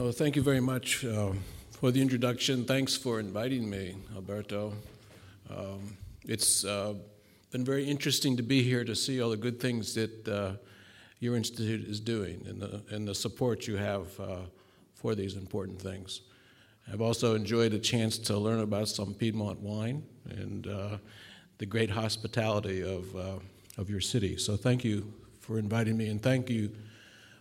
Oh, thank you very much uh, for the introduction. Thanks for inviting me, Alberto. Um, it's uh, been very interesting to be here to see all the good things that uh, your institute is doing and the, and the support you have uh, for these important things. I've also enjoyed a chance to learn about some Piedmont wine and uh, the great hospitality of, uh, of your city. So thank you for inviting me and thank you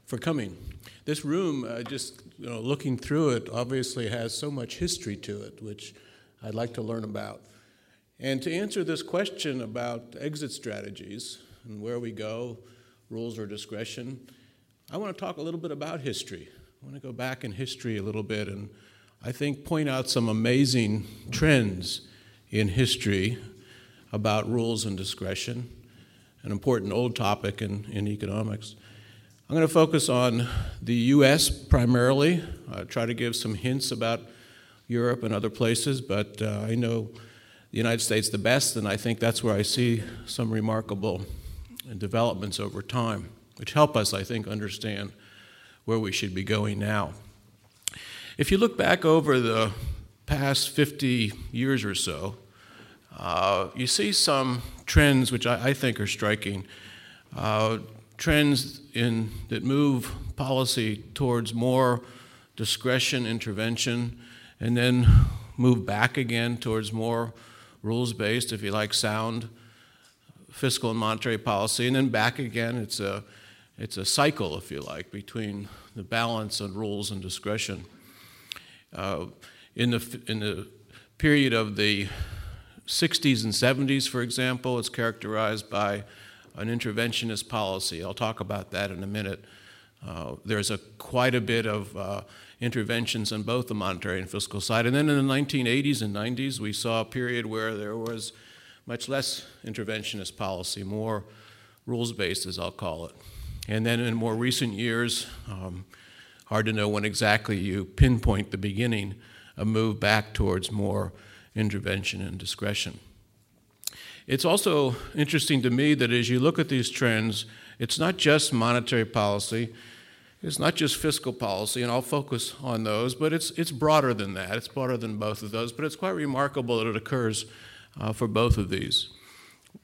for coming. This room, uh, just you know, looking through it, obviously has so much history to it, which I'd like to learn about. And to answer this question about exit strategies and where we go, rules or discretion, I want to talk a little bit about history. I want to go back in history a little bit and I think point out some amazing trends in history about rules and discretion, an important old topic in, in economics. I'm going to focus on the US primarily, uh, try to give some hints about Europe and other places, but uh, I know the United States the best, and I think that's where I see some remarkable developments over time, which help us, I think, understand where we should be going now. If you look back over the past 50 years or so, uh, you see some trends which I, I think are striking. Uh, trends in, that move policy towards more discretion, intervention, and then move back again towards more rules based, if you like, sound fiscal and monetary policy, and then back again. It's a, it's a cycle, if you like, between the balance of rules and discretion. Uh, in, the, in the period of the 60s and 70s, for example, it's characterized by an interventionist policy. I'll talk about that in a minute. Uh, there's a, quite a bit of uh, interventions on both the monetary and fiscal side. And then in the 1980s and 90s, we saw a period where there was much less interventionist policy, more rules based, as I'll call it. And then in more recent years, um, hard to know when exactly you pinpoint the beginning, a move back towards more intervention and discretion. It's also interesting to me that as you look at these trends, it's not just monetary policy, it's not just fiscal policy, and I'll focus on those, but it's, it's broader than that. It's broader than both of those, but it's quite remarkable that it occurs uh, for both of these.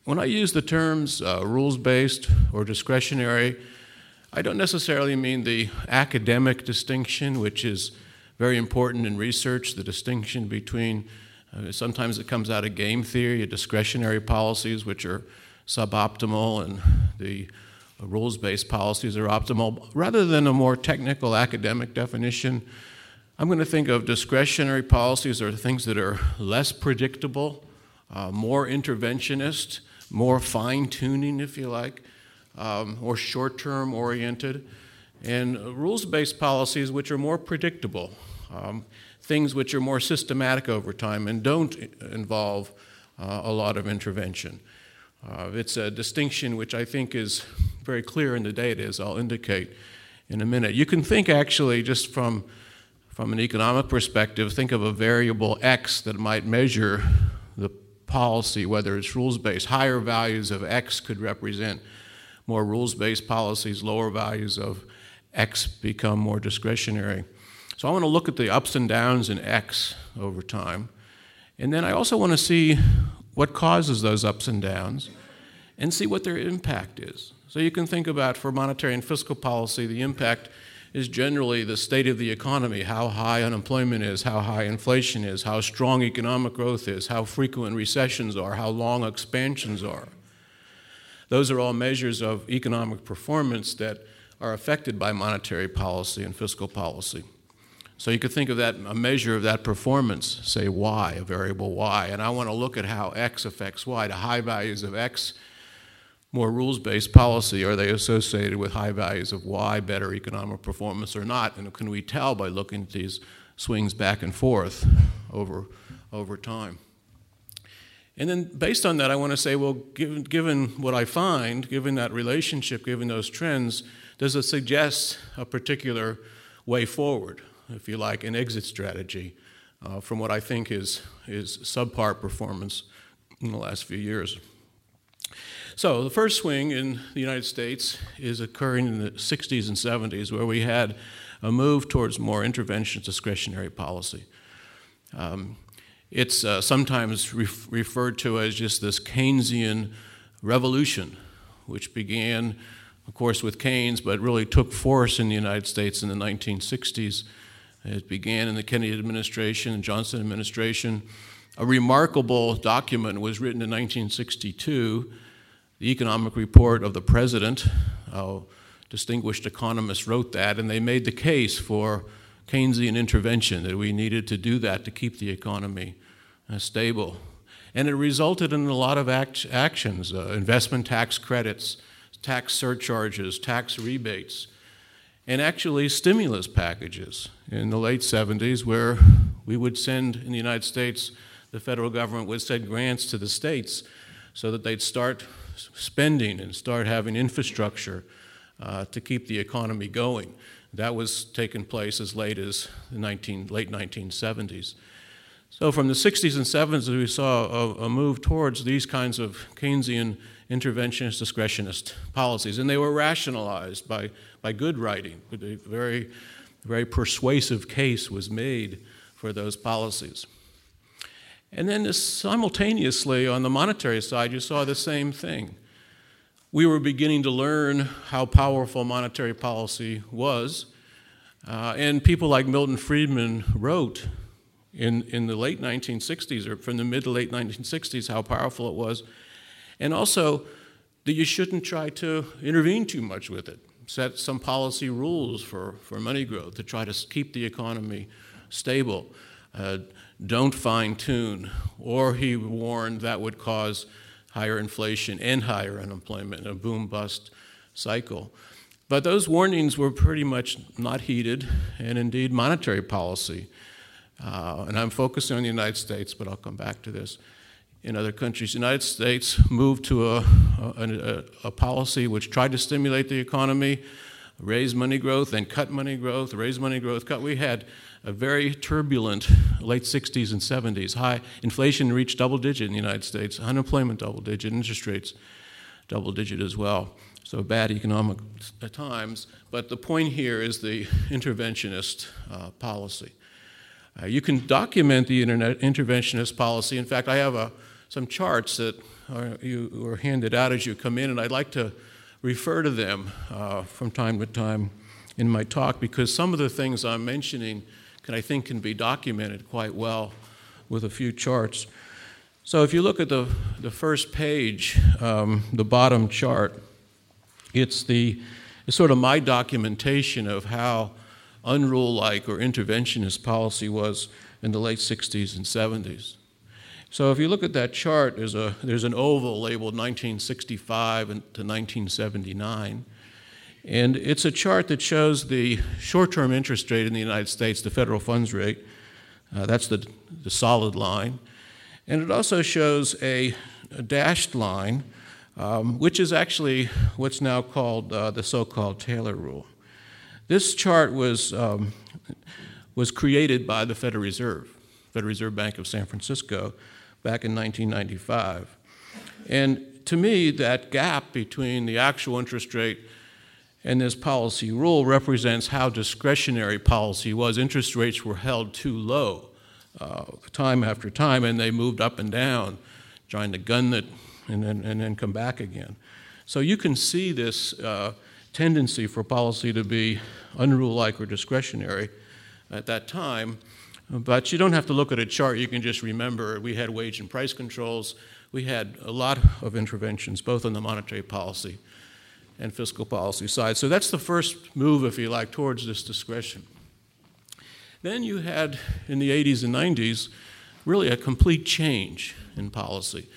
When I use the terms uh, rules based or discretionary, I don't necessarily mean the academic distinction, which is very important in research, the distinction between sometimes it comes out of game theory, discretionary policies, which are suboptimal, and the uh, rules based policies are optimal. Rather than a more technical academic definition, I'm going to think of discretionary policies are things that are less predictable, uh, more interventionist, more fine tuning, if you like, um, or short term oriented, and rules based policies which are more predictable. Um, things which are more systematic over time and don't involve uh, a lot of intervention. Uh, it's a distinction which I think is very clear in the data, as I'll indicate in a minute. You can think actually just from, from an economic perspective, think of a variable x that might measure the policy, whether it's rules based. Higher values of x could represent more rules based policies, lower values of x become more discretionary. So I want to look at the ups and downs in X over time. And then I also want to see what causes those ups and downs and see what their impact is. So you can think about for monetary and fiscal policy, the impact is generally the state of the economy, how high unemployment is, how high inflation is, how strong economic growth is, how frequent recessions are, how long expansions are. Those are all measures of economic performance that are affected by monetary policy and fiscal policy. So you could think of that, a measure of that performance, say y, a variable y, and I want to look at how x affects y. The high values of x, more rules based policy, are they associated with high values of y, better economic performance or not? And can we tell by looking at these swings back and forth over, over time? And then based on that, I want to say, well, given, given what I find, given that relationship, given those trends, does it suggest a particular way forward? If you like, an exit strategy uh, from what I think is, is subpar performance in the last few years. So, the first swing in the United States is occurring in the 60s and 70s, where we had a move towards more interventionist discretionary policy. Um, it's uh, sometimes ref- referred to as just this Keynesian revolution, which began, of course, with Keynes, but really took force in the United States in the 1960s. It began in the Kennedy administration and Johnson administration. A remarkable document was written in 1962, the economic report of the president. Uh, distinguished economists wrote that, and they made the case for Keynesian intervention, that we needed to do that to keep the economy uh, stable. And it resulted in a lot of act- actions uh, investment tax credits, tax surcharges, tax rebates, and actually stimulus packages in the late 70s, where we would send in the United States, the federal government would send grants to the states so that they'd start spending and start having infrastructure uh, to keep the economy going. That was taking place as late as the 19, late 1970s. So from the 60s and 70s, we saw a, a, move towards these kinds of Keynesian interventionist, discretionist policies, and they were rationalized by, by good writing. A very, very persuasive case was made for those policies. And then simultaneously, on the monetary side, you saw the same thing we were beginning to learn how powerful monetary policy was. Uh, and people like Milton Friedman wrote in, in the late 1960s, or from the mid to late 1960s, how powerful it was. And also that you shouldn't try to intervene too much with it. Set some policy rules for, for money growth to try to keep the economy stable. Uh, don't fine tune. Or he warned that would cause higher inflation and higher unemployment, a boom bust cycle. But those warnings were pretty much not heeded, and indeed, monetary policy. Uh, and I'm focusing on the United States, but I'll come back to this. In other countries, the United States moved to a, a, a policy which tried to stimulate the economy, raise money growth, then cut money growth, raise money growth, cut. We had a very turbulent late 60s and 70s. High inflation reached double digit in the United States, unemployment double digit, interest rates double digit as well. So bad economic times. But the point here is the interventionist uh, policy. Uh, you can document the internet interventionist policy. In fact, I have a, some charts that are, you were handed out as you come in, and I'd like to refer to them uh, from time to time in my talk because some of the things I'm mentioning can, I think can be documented quite well with a few charts. So if you look at the, the first page, um, the bottom chart, it's the it's sort of my documentation of how unrule-like or interventionist policy was in the late 60s and 70s. So if you look at that chart, there's, a, there's an oval labeled 1965 to 1979. And it's a chart that shows the short term interest rate in the United States, the federal funds rate. Uh, that's the, the solid line. And it also shows a, a dashed line, um, which is actually what's now called uh, the so called Taylor rule. This chart was, um, was created by the Federal Reserve, Federal Reserve Bank of San Francisco, back in 1995. And to me, that gap between the actual interest rate and this policy rule represents how discretionary policy was. Interest rates were held too low uh, time after time, and they moved up and down, trying to gun it and then, and then come back again. So you can see this uh, tendency for policy to be unrule like or discretionary at that time. But you don't have to look at a chart, you can just remember we had wage and price controls. We had a lot of interventions, both on the monetary policy and fiscal policy side. So that's the first move, if you like, towards this discretion. Then you had, in the 80s and 90s, really a complete change in policy.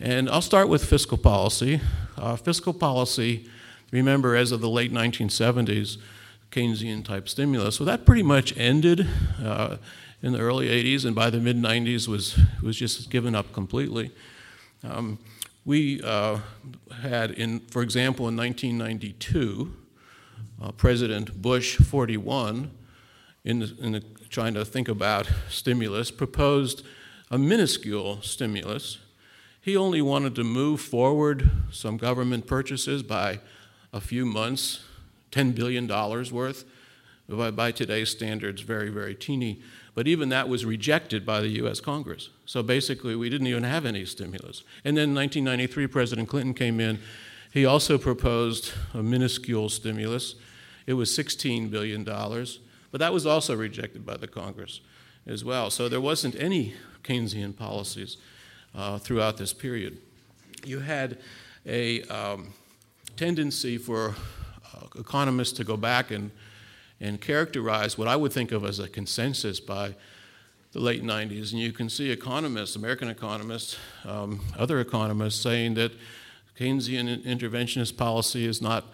And I'll start with fiscal policy. Uh, fiscal policy, remember, as of the late 1970s, Keynesian type stimulus, well, that pretty much ended uh, in the early 80s, and by the mid 90s was, was just given up completely. Um, we uh, had, in, for example, in 1992, uh, President Bush 41, in, the, in the, trying to think about stimulus, proposed a minuscule stimulus. He only wanted to move forward some government purchases by a few months, $10 billion worth. by, by today's standards, very, very teeny. But even that was rejected by the US Congress. So basically, we didn't even have any stimulus. And then in 1993, President Clinton came in. He also proposed a minuscule stimulus. It was $16 billion, but that was also rejected by the Congress as well. So there wasn't any Keynesian policies uh, throughout this period. You had a um, tendency for economists to go back and, and characterize what I would think of as a consensus by the late 90s. And you can see economists, American economists, um, other economists saying that Keynesian interventionist policy is not,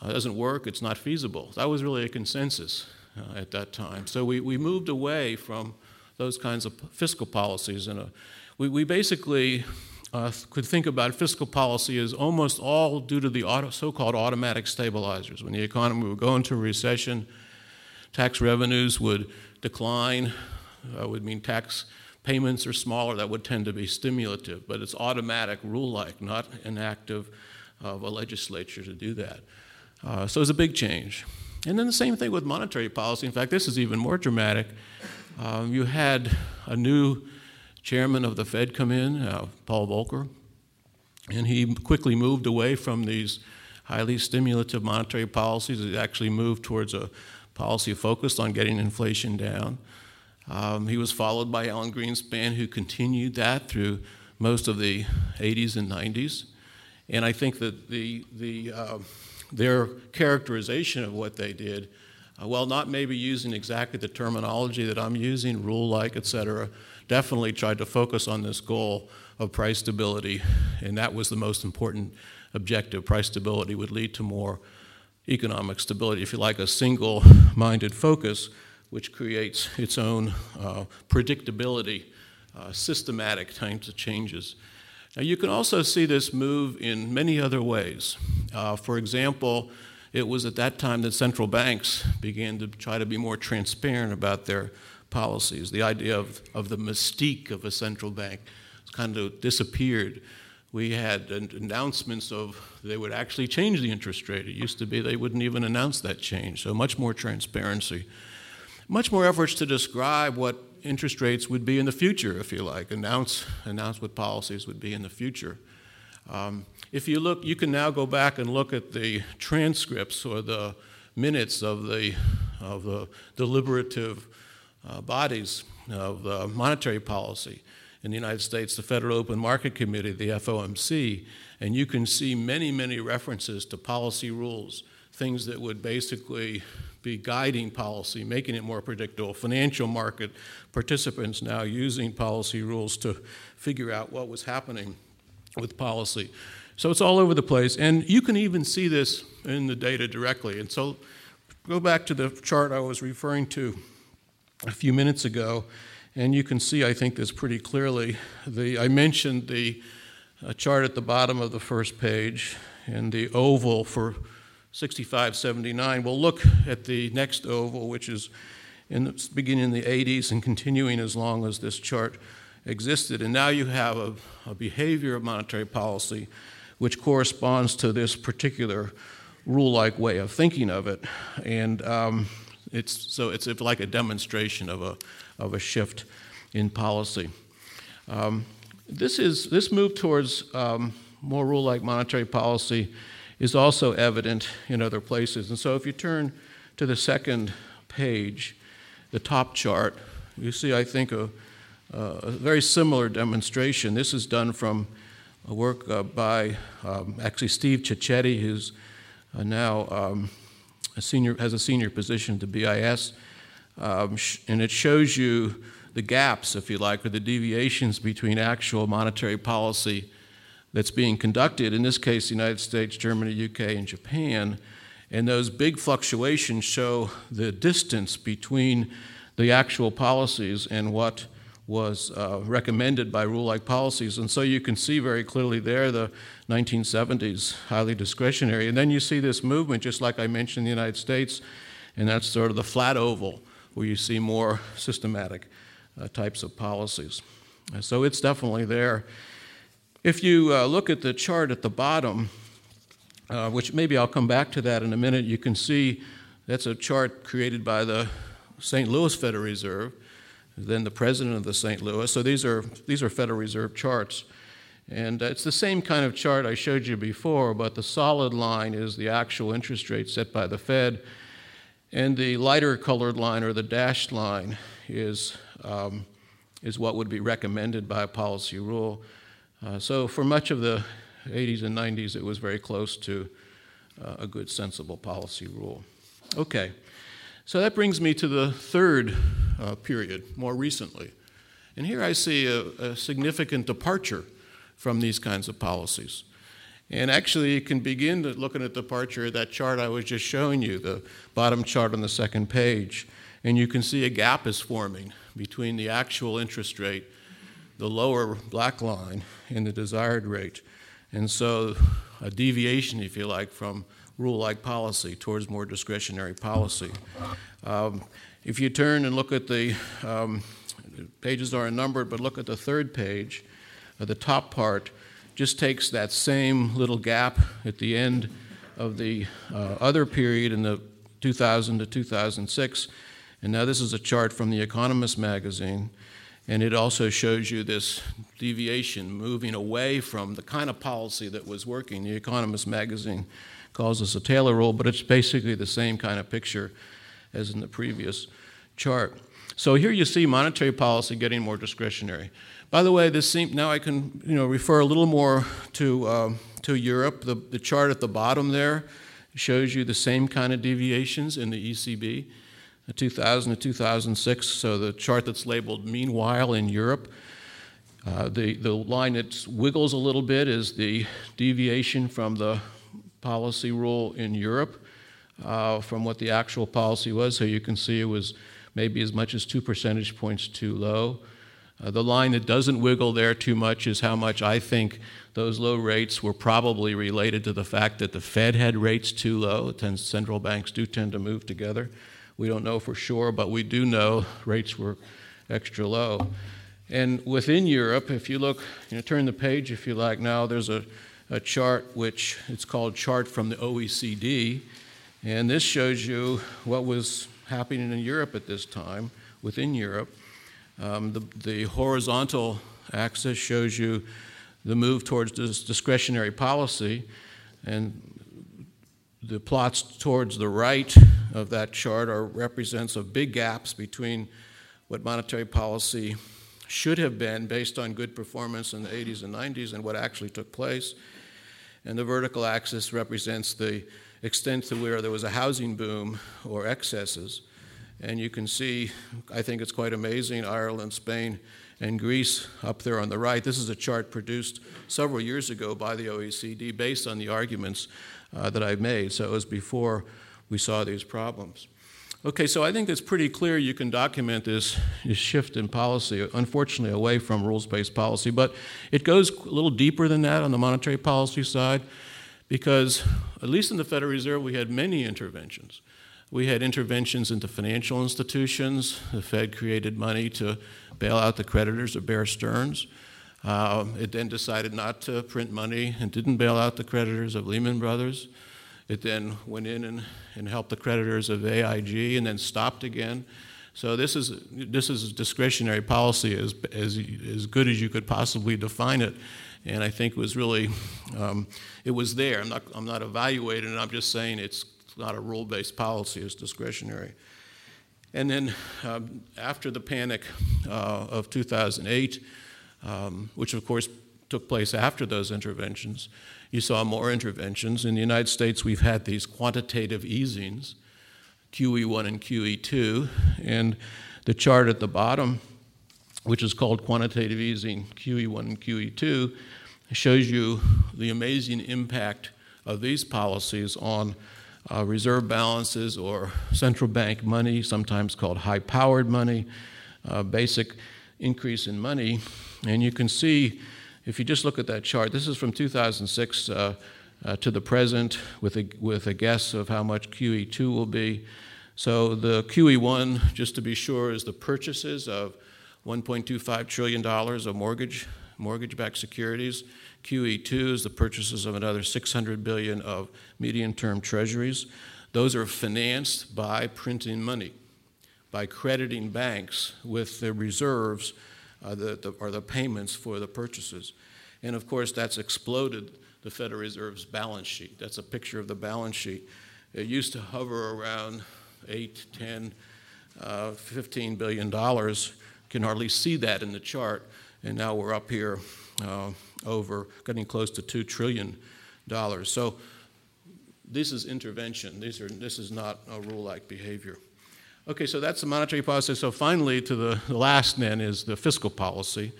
uh, doesn't work, it's not feasible. That was really a consensus uh, at that time. So we, we moved away from those kinds of fiscal policies. And uh, we, we basically uh, could think about fiscal policy as almost all due to the auto, so-called automatic stabilizers. When the economy would go into recession, tax revenues would decline. Uh, would mean tax payments are smaller. That would tend to be stimulative, but it's automatic, rule-like, not an act of, of a legislature to do that. Uh, so it's a big change. And then the same thing with monetary policy. In fact, this is even more dramatic. Um, you had a new chairman of the Fed come in, uh, Paul Volcker, and he quickly moved away from these highly stimulative monetary policies. He actually moved towards a policy focused on getting inflation down. Um, he was followed by Alan Greenspan, who continued that through most of the 80s and 90s. And I think that the, the, uh, their characterization of what they did uh, while not maybe using exactly the terminology that I'm using, rule like, et cetera, definitely tried to focus on this goal of price stability, and that was the most important objective. Price stability would lead to more economic stability, if you like, a single minded focus which creates its own uh, predictability, uh, systematic kinds of changes. Now, you can also see this move in many other ways. Uh, for example, it was at that time that central banks began to try to be more transparent about their policies. The idea of, of the mystique of a central bank kind of disappeared. We had announcements of they would actually change the interest rate. It used to be they wouldn't even announce that change. So much more transparency. Much more efforts to describe what interest rates would be in the future, if you like, announce, announce what policies would be in the future. Um, if you look, you can now go back and look at the transcripts or the minutes of the, of the deliberative uh, bodies of uh, monetary policy in the United States, the Federal Open Market Committee, the FOMC, and you can see many, many references to policy rules, things that would basically be guiding policy, making it more predictable. Financial market participants now using policy rules to figure out what was happening with policy. So it's all over the place. And you can even see this in the data directly. And so go back to the chart I was referring to a few minutes ago, and you can see, I think, this pretty clearly. The, I mentioned the uh, chart at the bottom of the first page and the oval for 6579. We'll look at the next oval, which is in the, beginning in the 80s and continuing as long as this chart existed. And now you have a, a behavior of monetary policy which corresponds to this particular rule like way of thinking of it. And um, it's, so it's like a demonstration of a, of a shift in policy. Um, this, is, this move towards um, more rule like monetary policy is also evident in other places. And so if you turn to the second page, the top chart, you see, I think, a, a very similar demonstration. This is done from a work uh, by um, actually Steve Cecchetti, who's uh, now um, a senior, has a senior position the BIS. Um, sh- and it shows you the gaps, if you like, or the deviations between actual monetary policy that's being conducted, in this case, the United States, Germany, UK, and Japan. And those big fluctuations show the distance between the actual policies and what was uh, recommended by rule like policies. And so you can see very clearly there the 1970s, highly discretionary. And then you see this movement, just like I mentioned in the United States, and that's sort of the flat oval, where you see more systematic uh, types of policies. So it's definitely there. If you uh, look at the chart at the bottom, uh, which maybe I'll come back to that in a minute, you can see That's a chart created by the St. Louis Federal Reserve, then the president of the St. Louis. So these are, these are Federal Reserve charts. And it's the same kind of chart I showed you before, but the solid line is the actual interest rate set by the Fed, and the lighter colored line or the dashed line is, um, is what would be recommended by a policy rule. Uh, so for much of the 80s and 90s, it was very close to uh, a good, sensible policy rule. Okay, so that brings me to the third uh, period, more recently. And here I see a, a, significant departure from these kinds of policies. And actually, you can begin looking at the departure that chart I was just showing you, the bottom chart on the second page. And you can see a gap is forming between the actual interest rate, the lower black line, and the desired rate. And so, a deviation, if you like, from rule like policy towards more discretionary policy. Um, if you turn and look at the um, pages are numbered, but look at the third page, uh, the top part just takes that same little gap at the end of the uh, other period in the 2000 to 2006. And now this is a chart from the Economist magazine. And it also shows you this deviation moving away from the kind of policy that was working. The Economist magazine calls this a Taylor rule, but it's basically the same kind of picture as in the previous chart. So here you see monetary policy getting more discretionary. By the way, this now I can you know, refer a little more to, uh, to Europe. The, the chart at the bottom there shows you the same kind of deviations in the ECB. 2000 to 2006. So the chart that's labeled meanwhile in Europe. Uh, the, the line that wiggles a little bit is the deviation from the policy rule in Europe uh, from what the actual policy was. So you can see it was maybe as much as two percentage points too low. Uh, the line that doesn't wiggle there too much is how much I think those low rates were probably related to the fact that the Fed had rates too low. Central banks do tend to move together. We don't know for sure, but we do know rates were extra low. And within Europe, if you look, you know, turn the page if you like now, there's a, a chart which it's called chart from the OECD. And this shows you what was happening in Europe at this time, within Europe. Um, the, the, horizontal axis shows you the move towards this discretionary policy, and the plots towards the right of that chart are represents of big gaps between what monetary policy should have been based on good performance in the 80s and 90s and what actually took place. And the vertical axis represents the extent to where there was a housing boom or excesses. And you can see, I think it's quite amazing, Ireland, Spain, and Greece up there on the right. This is a chart produced several years ago by the OECD based on the arguments uh, that I've made. So it was before we saw these problems. Okay, so I think it's pretty clear you can document this, this shift in policy, unfortunately, away from rules based policy, but it goes a little deeper than that on the monetary policy side because, at least in the Federal Reserve, we had many interventions. We had interventions into financial institutions. The Fed created money to bail out the creditors of Bear Stearns. Uh, it then decided not to print money and didn't bail out the creditors of Lehman Brothers. It then went in and, and helped the creditors of AIG and then stopped again. So this is, this is discretionary policy as, as, as good as you could possibly define it. And I think it was really, um, it was there. I'm not, I'm not evaluating it, I'm just saying it's not a rule-based policy, it's discretionary. And then um, after the panic uh, of 2008, um, which of course took place after those interventions, you saw more interventions. In the United States, we've had these quantitative easings, QE1 and QE2, and the chart at the bottom, which is called quantitative easing QE1 and QE2, shows you the amazing impact of these policies on uh, reserve balances or central bank money, sometimes called high powered money, uh, basic increase in money. And you can see, if you just look at that chart, this is from 2006 uh, uh, to the present with a, with a guess of how much QE2 will be. So the QE1, just to be sure, is the purchases of $1.25 trillion of mortgage, mortgage-backed securities. QE2 is the purchases of another 600 billion of medium-term treasuries. those are financed by printing money, by crediting banks with the reserves uh, the, the, or the payments for the purchases. And of course, that's exploded the Federal Reserve's balance sheet. That's a picture of the balance sheet. It used to hover around 8, 10, uh, 15 billion dollars. You can hardly see that in the chart, and now we're up here uh, over getting close to two trillion dollars. So this is intervention. These are, this is not a rule-like behavior. Okay, so that's the monetary policy. So finally, to the, last then is the fiscal policy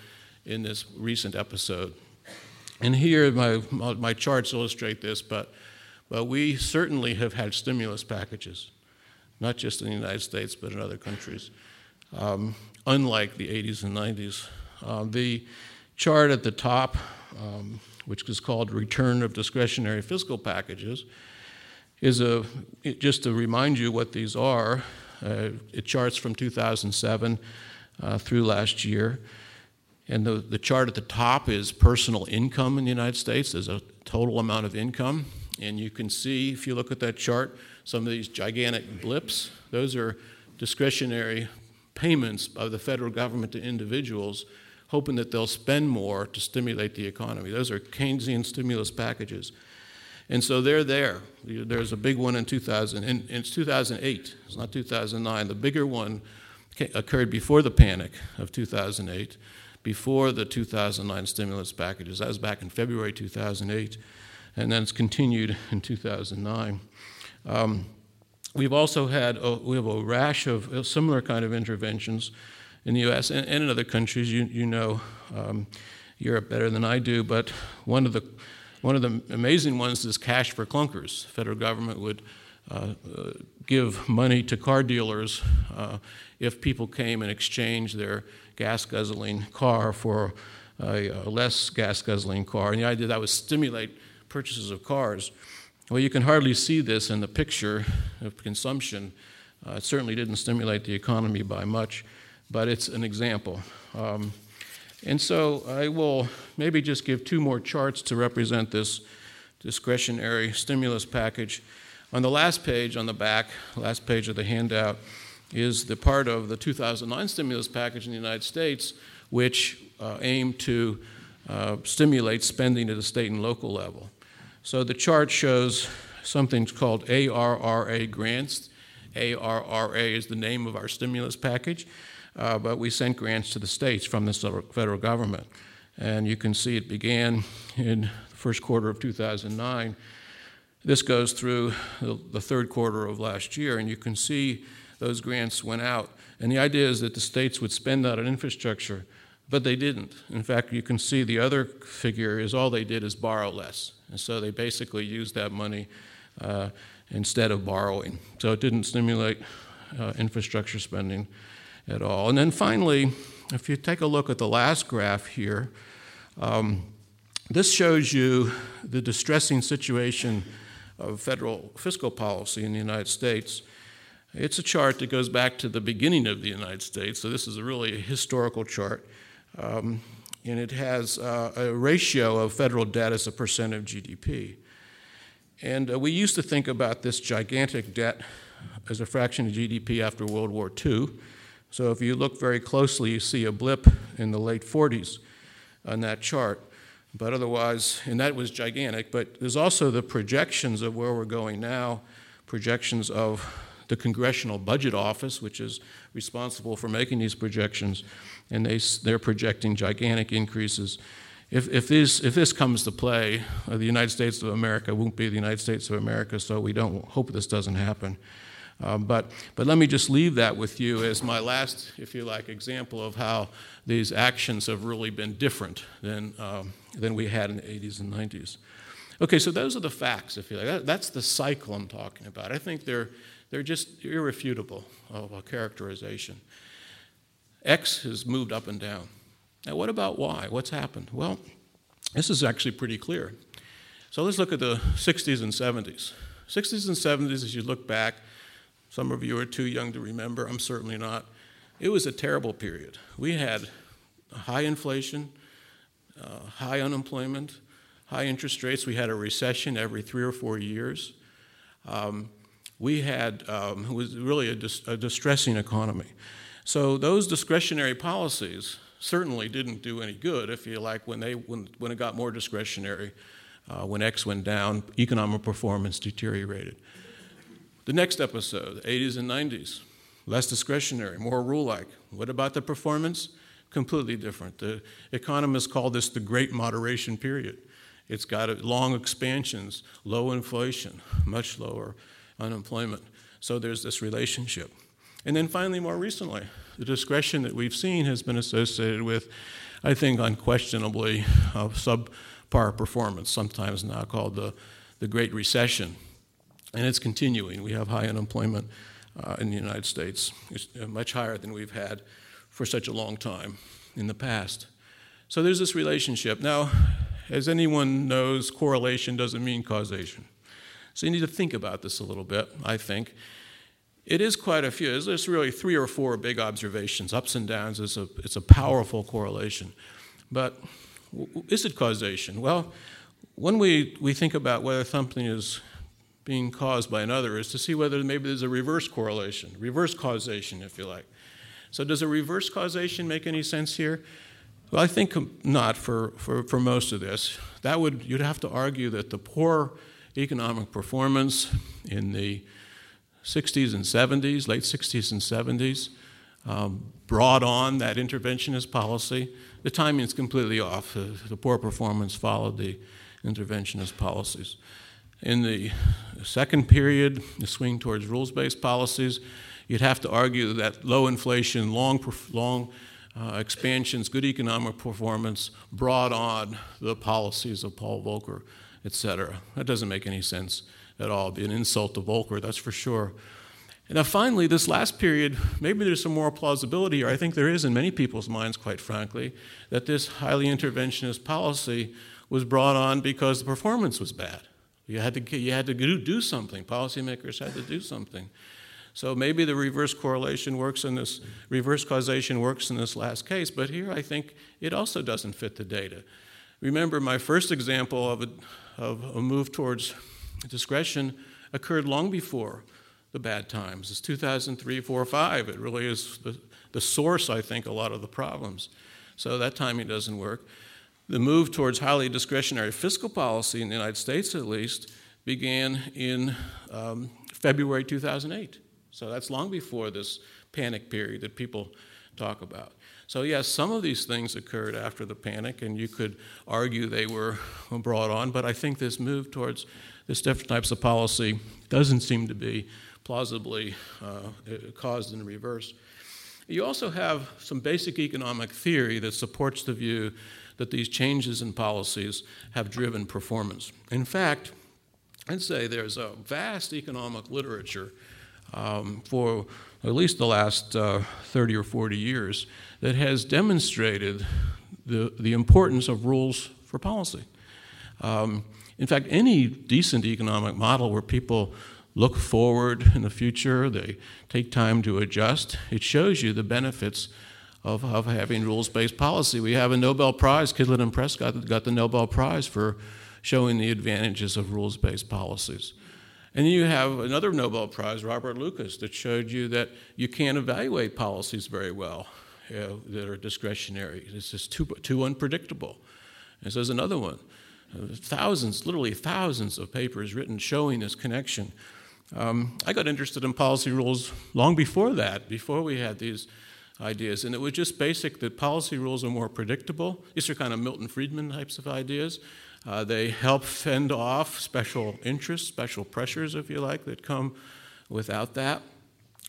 in this recent episode. And here, my, my charts illustrate this, but, but we certainly have had stimulus packages, not just in the United States, but in other countries, um, unlike the 80s and 90s. Uh, the chart at the top, um, which is called Return of Discretionary Fiscal Packages, is a, just to remind you what these are. Uh, it charts from 2007 uh, through last year. And the, the chart at the top is personal income in the United States. There's a total amount of income. And you can see, if you look at that chart, some of these gigantic blips. Those are discretionary payments by the federal government to individuals, hoping that they'll spend more to stimulate the economy. Those are Keynesian stimulus packages. And so they're there. There's a big one in 2000. In, it's 2008. It's not 2009. The bigger one occurred before the panic of 2008 before the 2009 stimulus packages. That was back in February 2008, and then it's continued in 2009. Um, we've also had a, we have a rash of similar kind of interventions in the U.S. and, and in other countries. You, you know um, Europe better than I do, but one of the one of the amazing ones is cash for clunkers. The federal government would uh, uh, give money to car dealers uh, if people came and exchanged their gas guzzling car for a, a less gas guzzling car. And the idea that would stimulate purchases of cars. Well, you can hardly see this in the picture of consumption. Uh, it certainly didn't stimulate the economy by much, but it's an example. Um, and so I will maybe just give two more charts to represent this discretionary stimulus package. On the last page, on the back, last page of the handout, is the part of the 2009 stimulus package in the United States, which uh, aimed to uh, stimulate spending at the state and local level. So the chart shows something called ARRA grants. ARRA is the name of our stimulus package, uh, but we sent grants to the states from the federal government. And you can see it began in the first quarter of 2009. This goes through the, third quarter of last year, and you can see those grants went out. And the idea is that the states would spend that on infrastructure, but they didn't. In fact, you can see the other figure is all they did is borrow less. And so they basically used that money uh, instead of borrowing. So it didn't stimulate uh, infrastructure spending at all. And then finally, if you take a look at the last graph here, um, this shows you the distressing situation of federal fiscal policy in the United States. It's a chart that goes back to the beginning of the United States, so this is a really historical chart. Um, and it has uh, a ratio of federal debt as a percent of GDP. And uh, we used to think about this gigantic debt as a fraction of GDP after World War II. So if you look very closely, you see a blip in the late 40s on that chart. But otherwise, and that was gigantic, but there's also the projections of where we're going now, projections of the Congressional Budget Office, which is responsible for making these projections, and they, they're projecting gigantic increases. If, if, this, if this comes to play, uh, the United States of America won't be the United States of America, so we don't hope this doesn't happen. Um, but, but let me just leave that with you as my last, if you like, example of how these actions have really been different than, um, than we had in the 80s and 90s. Okay, so those are the facts, if you like. That, that's the cycle I'm talking about. I think they're, they're just irrefutable of a characterization. X has moved up and down. Now, what about Y? What's happened? Well, this is actually pretty clear. So let's look at the 60s and 70s. 60s and 70s, as you look back, some of you are too young to remember, I'm certainly not. It was a terrible period. We had high inflation, uh, high unemployment, high interest rates. We had a recession every three or four years. Um, we had um, was really a, dis- a distressing economy. So those discretionary policies certainly didn't do any good, if you like, when, they, when, when it got more discretionary. Uh, when X went down, economic performance deteriorated. The next episode, 80s and 90s, less discretionary, more rule like. What about the performance? Completely different. The economists call this the great moderation period. It's got long expansions, low inflation, much lower unemployment. So there's this relationship. And then finally, more recently, the discretion that we've seen has been associated with, I think, unquestionably uh, subpar performance, sometimes now called the, the Great Recession. And it's continuing. We have high unemployment uh, in the United States, it's uh, much higher than we've had for such a long time in the past. So there's this relationship. Now, as anyone knows, correlation doesn't mean causation. So you need to think about this a little bit, I think. It is quite a few. There's really three or four big observations, ups and downs. It's a, it's a powerful correlation. But is it causation? Well, when we, we think about whether something is being caused by another, is to see whether maybe there's a reverse correlation, reverse causation, if you like. So, does a reverse causation make any sense here? Well, I think not for, for, for most of this. That would, you'd have to argue that the poor economic performance in the 60s and 70s, late 60s and 70s, um, brought on that interventionist policy. The timing is completely off. The, the poor performance followed the interventionist policies. In the second period, the swing towards rules based policies, you'd have to argue that low inflation, long, long uh, expansions, good economic performance brought on the policies of Paul Volcker, et cetera. That doesn't make any sense at all. It'd be an insult to Volcker, that's for sure. And now, finally, this last period, maybe there's some more plausibility, or I think there is in many people's minds, quite frankly, that this highly interventionist policy was brought on because the performance was bad. You had to, you had to do something. Policymakers had to do something. So maybe the reverse correlation works in this, reverse causation works in this last case, but here I think it also doesn't fit the data. Remember, my first example of a, of a move towards discretion occurred long before the bad times. It's 2003, 4, 5. It really is the, the source, I think, a lot of the problems. So that timing doesn't work. The move towards highly discretionary fiscal policy in the United States, at least, began in um, February 2008. So that's long before this panic period that people talk about. So, yes, some of these things occurred after the panic, and you could argue they were brought on, but I think this move towards this different types of policy doesn't seem to be plausibly uh, caused in reverse. You also have some basic economic theory that supports the view that these changes in policies have driven performance. In fact, I'd say there's a vast economic literature um, for at least the last uh, 30 or 40 years that has demonstrated the, the importance of rules for policy. Um, in fact, any decent economic model where people look forward in the future, they take time to adjust, it shows you the benefits of, of having rules based policy. We have a Nobel Prize, Kydland and Prescott got the Nobel Prize for showing the advantages of rules based policies. And then you have another Nobel Prize, Robert Lucas, that showed you that you can't evaluate policies very well you know, that are discretionary. It's just too, too unpredictable. And so there's another one. Thousands, literally thousands of papers written showing this connection um, I got interested in policy rules long before that, before we had these ideas. And it was just basic that policy rules are more predictable. These are kind of Milton Friedman types of ideas. Uh, they help fend off special interests, special pressures, if you like, that come without that.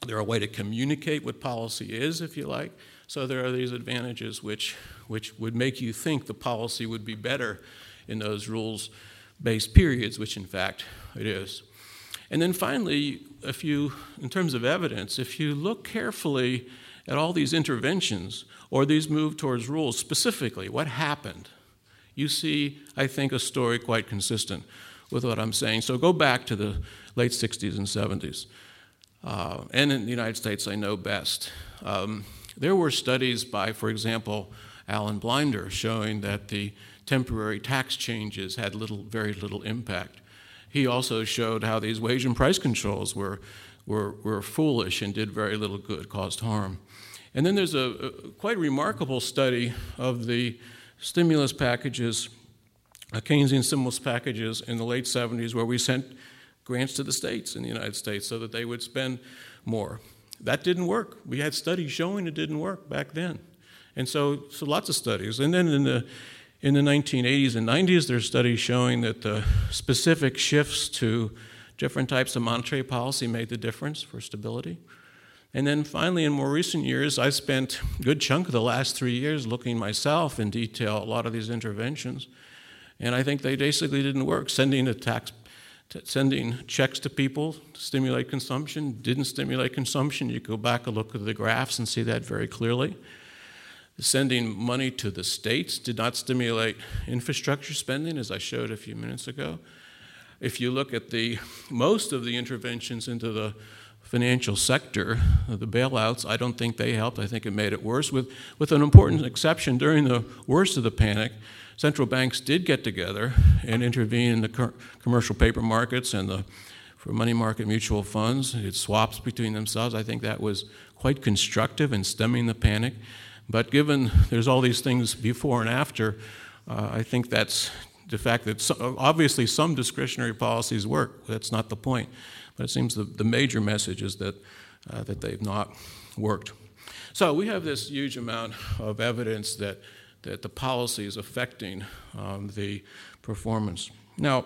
They're a way to communicate what policy is, if you like. So there are these advantages which, which would make you think the policy would be better in those rules based periods, which in fact it is. And then finally, if you, in terms of evidence, if you look carefully at all these interventions or these move towards rules, specifically, what happened, you see, I think, a story quite consistent with what I'm saying. So go back to the late 60s and 70s. Uh, and in the United States, I know best. Um, there were studies by, for example, Alan Blinder showing that the temporary tax changes had little, very little impact he also showed how these wage and price controls were, were, were foolish and did very little good, caused harm. And then there's a, a quite remarkable study of the stimulus packages, uh, Keynesian stimulus packages in the late 70s, where we sent grants to the states in the United States so that they would spend more. That didn't work. We had studies showing it didn't work back then. And so, so lots of studies. And then in the, in the 1980s and 90s, there's studies showing that the specific shifts to different types of monetary policy made the difference for stability. And then finally, in more recent years, I spent a good chunk of the last three years looking myself in detail at a lot of these interventions. And I think they basically didn't work. Sending a tax, sending checks to people to stimulate consumption didn't stimulate consumption. You go back and look at the graphs and see that very clearly. Sending money to the states did not stimulate infrastructure spending, as I showed a few minutes ago. If you look at the most of the interventions into the financial sector, the bailouts, I don't think they helped. I think it made it worse, with, with an important exception. During the worst of the panic, central banks did get together and intervene in the commercial paper markets and the for money market mutual funds. It swaps between themselves. I think that was quite constructive in stemming the panic. But given there's all these things before and after, uh, I think that's the fact that so, obviously some discretionary policies work. That's not the point. But it seems the, the major message is that, uh, that they've not worked. So we have this huge amount of evidence that, that the policy is affecting um, the performance. Now,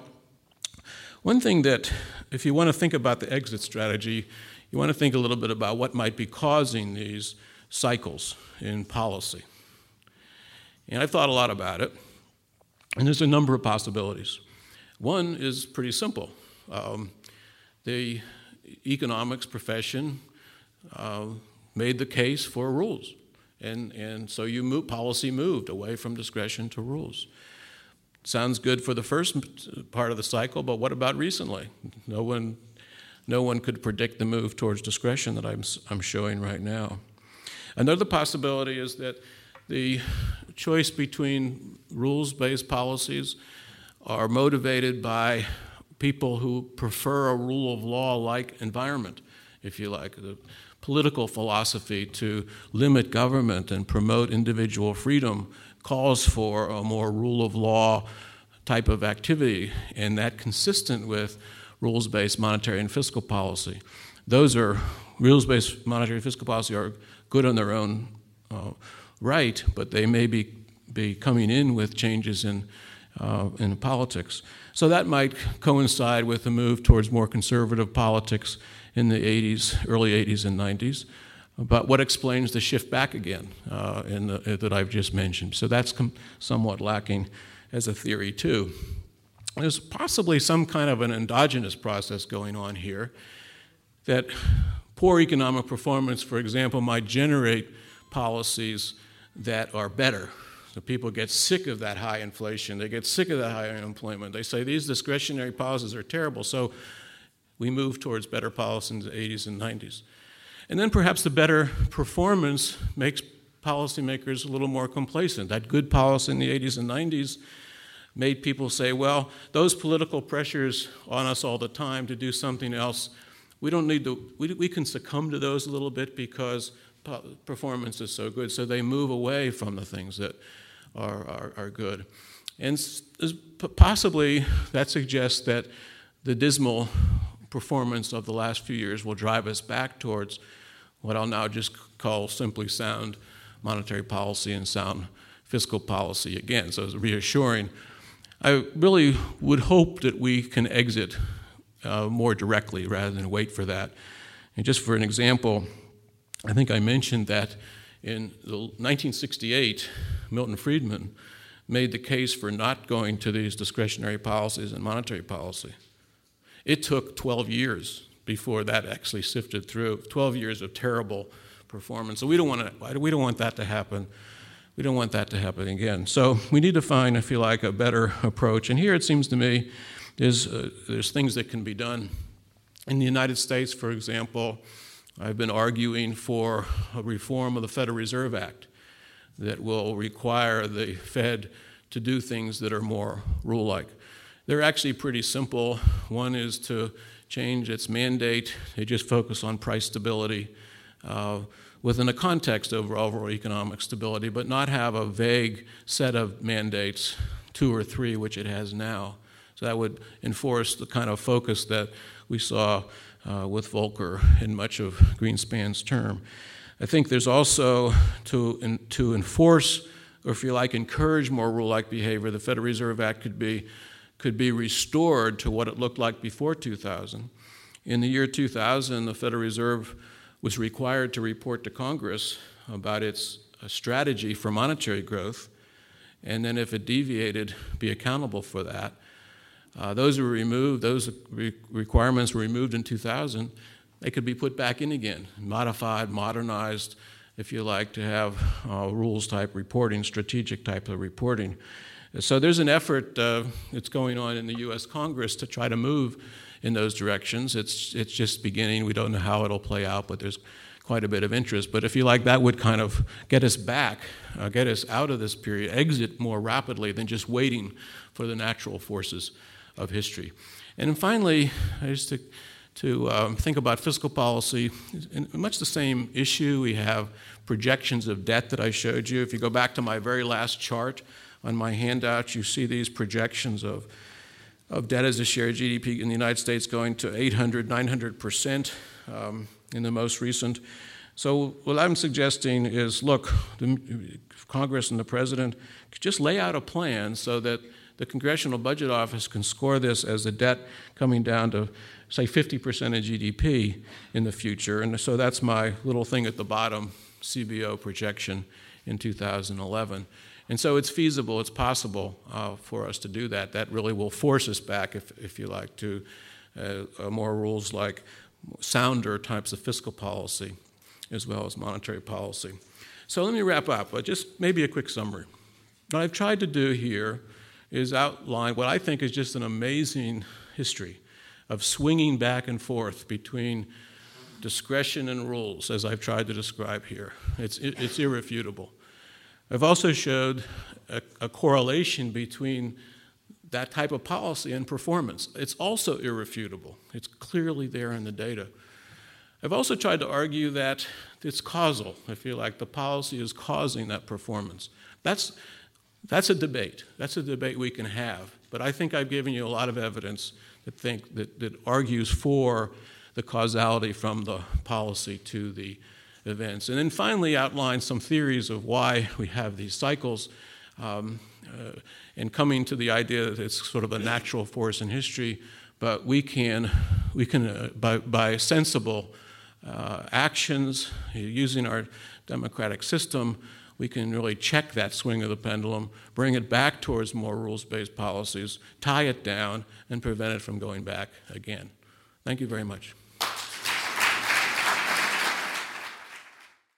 one thing that, if you want to think about the exit strategy, you want to think a little bit about what might be causing these cycles in policy. And I've thought a lot about it, and there's a number of possibilities. One is pretty simple. Um, the economics profession uh, made the case for rules. And, and so you move, policy moved away from discretion to rules. Sounds good for the first part of the cycle, but what about recently? No one, no one could predict the move towards discretion that I'm, I'm showing right now. Another possibility is that the choice between rules based policies are motivated by people who prefer a rule of law like environment, if you like, the political philosophy to limit government and promote individual freedom calls for a more rule of law type of activity, and that consistent with rules based monetary and fiscal policy. Those are rules based monetary and fiscal policy are good on their own uh, right, but they may be, be coming in with changes in, uh, in politics. So that might coincide with the move towards more conservative politics in the 80s, early 80s and 90s. But what explains the shift back again uh, the, that I've just mentioned? So that's com- somewhat lacking as a theory, too. There's possibly some kind of an endogenous process going on here that poor economic performance, for example, might generate policies that are better so people get sick of that high inflation. They get sick of that high unemployment. They say these discretionary policies are terrible. So we move towards better policies in the 80s and 90s. And then perhaps the better performance makes policymakers a little more complacent. That good policy in the 80s and 90s made people say, well, those political pressures on us all the time to do something else, we don't need to, we, we can succumb to those a little bit because performance is so good. So they move away from the things that are, are, are good. And possibly that suggests that the dismal performance of the last few years will drive us back towards what I'll now just call simply sound monetary policy and sound fiscal policy again. So it's reassuring. I really would hope that we can exit uh, more directly rather than wait for that. And just for an example, I think I mentioned that in 1968, Milton Friedman made the case for not going to these discretionary policies and monetary policy. It took 12 years before that actually sifted through. 12 years of terrible performance. So we don't want to, we don't want that to happen. We don't want that to happen again. So we need to find, if you like, a better approach. And here it seems to me there's, uh, there's things that can be done. In the United States, for example, I've been arguing for a reform of the Federal Reserve Act that will require the Fed to do things that are more rule like. They're actually pretty simple. One is to change its mandate, they just focus on price stability. Uh, within the context of overall economic stability, but not have a vague set of mandates, two or three, which it has now. So that would enforce the kind of focus that we saw uh, with Volcker in much of Greenspan's term. I think there's also to, in, to enforce, or if you like, encourage more rule like behavior, the Federal Reserve Act could be, could be restored to what it looked like before 2000. In the year 2000, the Federal Reserve was required to report to Congress about its uh, strategy for monetary growth, and then if it deviated, be accountable for that. Uh, those were removed, those re- requirements were removed in 2000. They could be put back in again, modified, modernized, if you like, to have uh, rules type reporting, strategic type of reporting. So there's an effort uh, that's going on in the US Congress to try to move in those directions. It's, it's just beginning. We don't know how it'll play out, but there's quite a bit of interest. But if you like, that would kind of get us back, uh, get us out of this period, exit more rapidly than just waiting for the natural forces of history. And finally, I just to, to um, think about fiscal policy, in much the same issue. We have projections of debt that I showed you. If you go back to my very last chart on my handout, you see these projections of of debt as a share of GDP in the United States going to 800, 900% um, in the most recent. So, what I'm suggesting is look, the Congress and the President just lay out a plan so that the Congressional Budget Office can score this as a debt coming down to, say, 50% of GDP in the future. And so that's my little thing at the bottom CBO projection in 2011. And so it's feasible, it's possible uh, for us to do that. That really will force us back, if, if you like, to uh, more rules like sounder types of fiscal policy as well as monetary policy. So let me wrap up, just maybe a quick summary. What I've tried to do here is outlined what I think is just an amazing history of swinging back and forth between discretion and rules, as I've tried to describe here. It's, it's irrefutable. I've also showed a, a, correlation between that type of policy and performance. It's also irrefutable, it's clearly there in the data. I've also tried to argue that it's causal, I feel like, the policy is causing that performance. That's, that's a debate. That's a debate we can have. But I think I've given you a lot of evidence that, think, that, that argues for the causality from the policy to the events. And then finally, outline some theories of why we have these cycles. Um, uh, and coming to the idea that it's sort of a natural force in history, but we can, we can uh, by, by sensible uh, actions, using our democratic system, we can really check that swing of the pendulum, bring it back towards more rules based policies, tie it down, and prevent it from going back again. Thank you very much.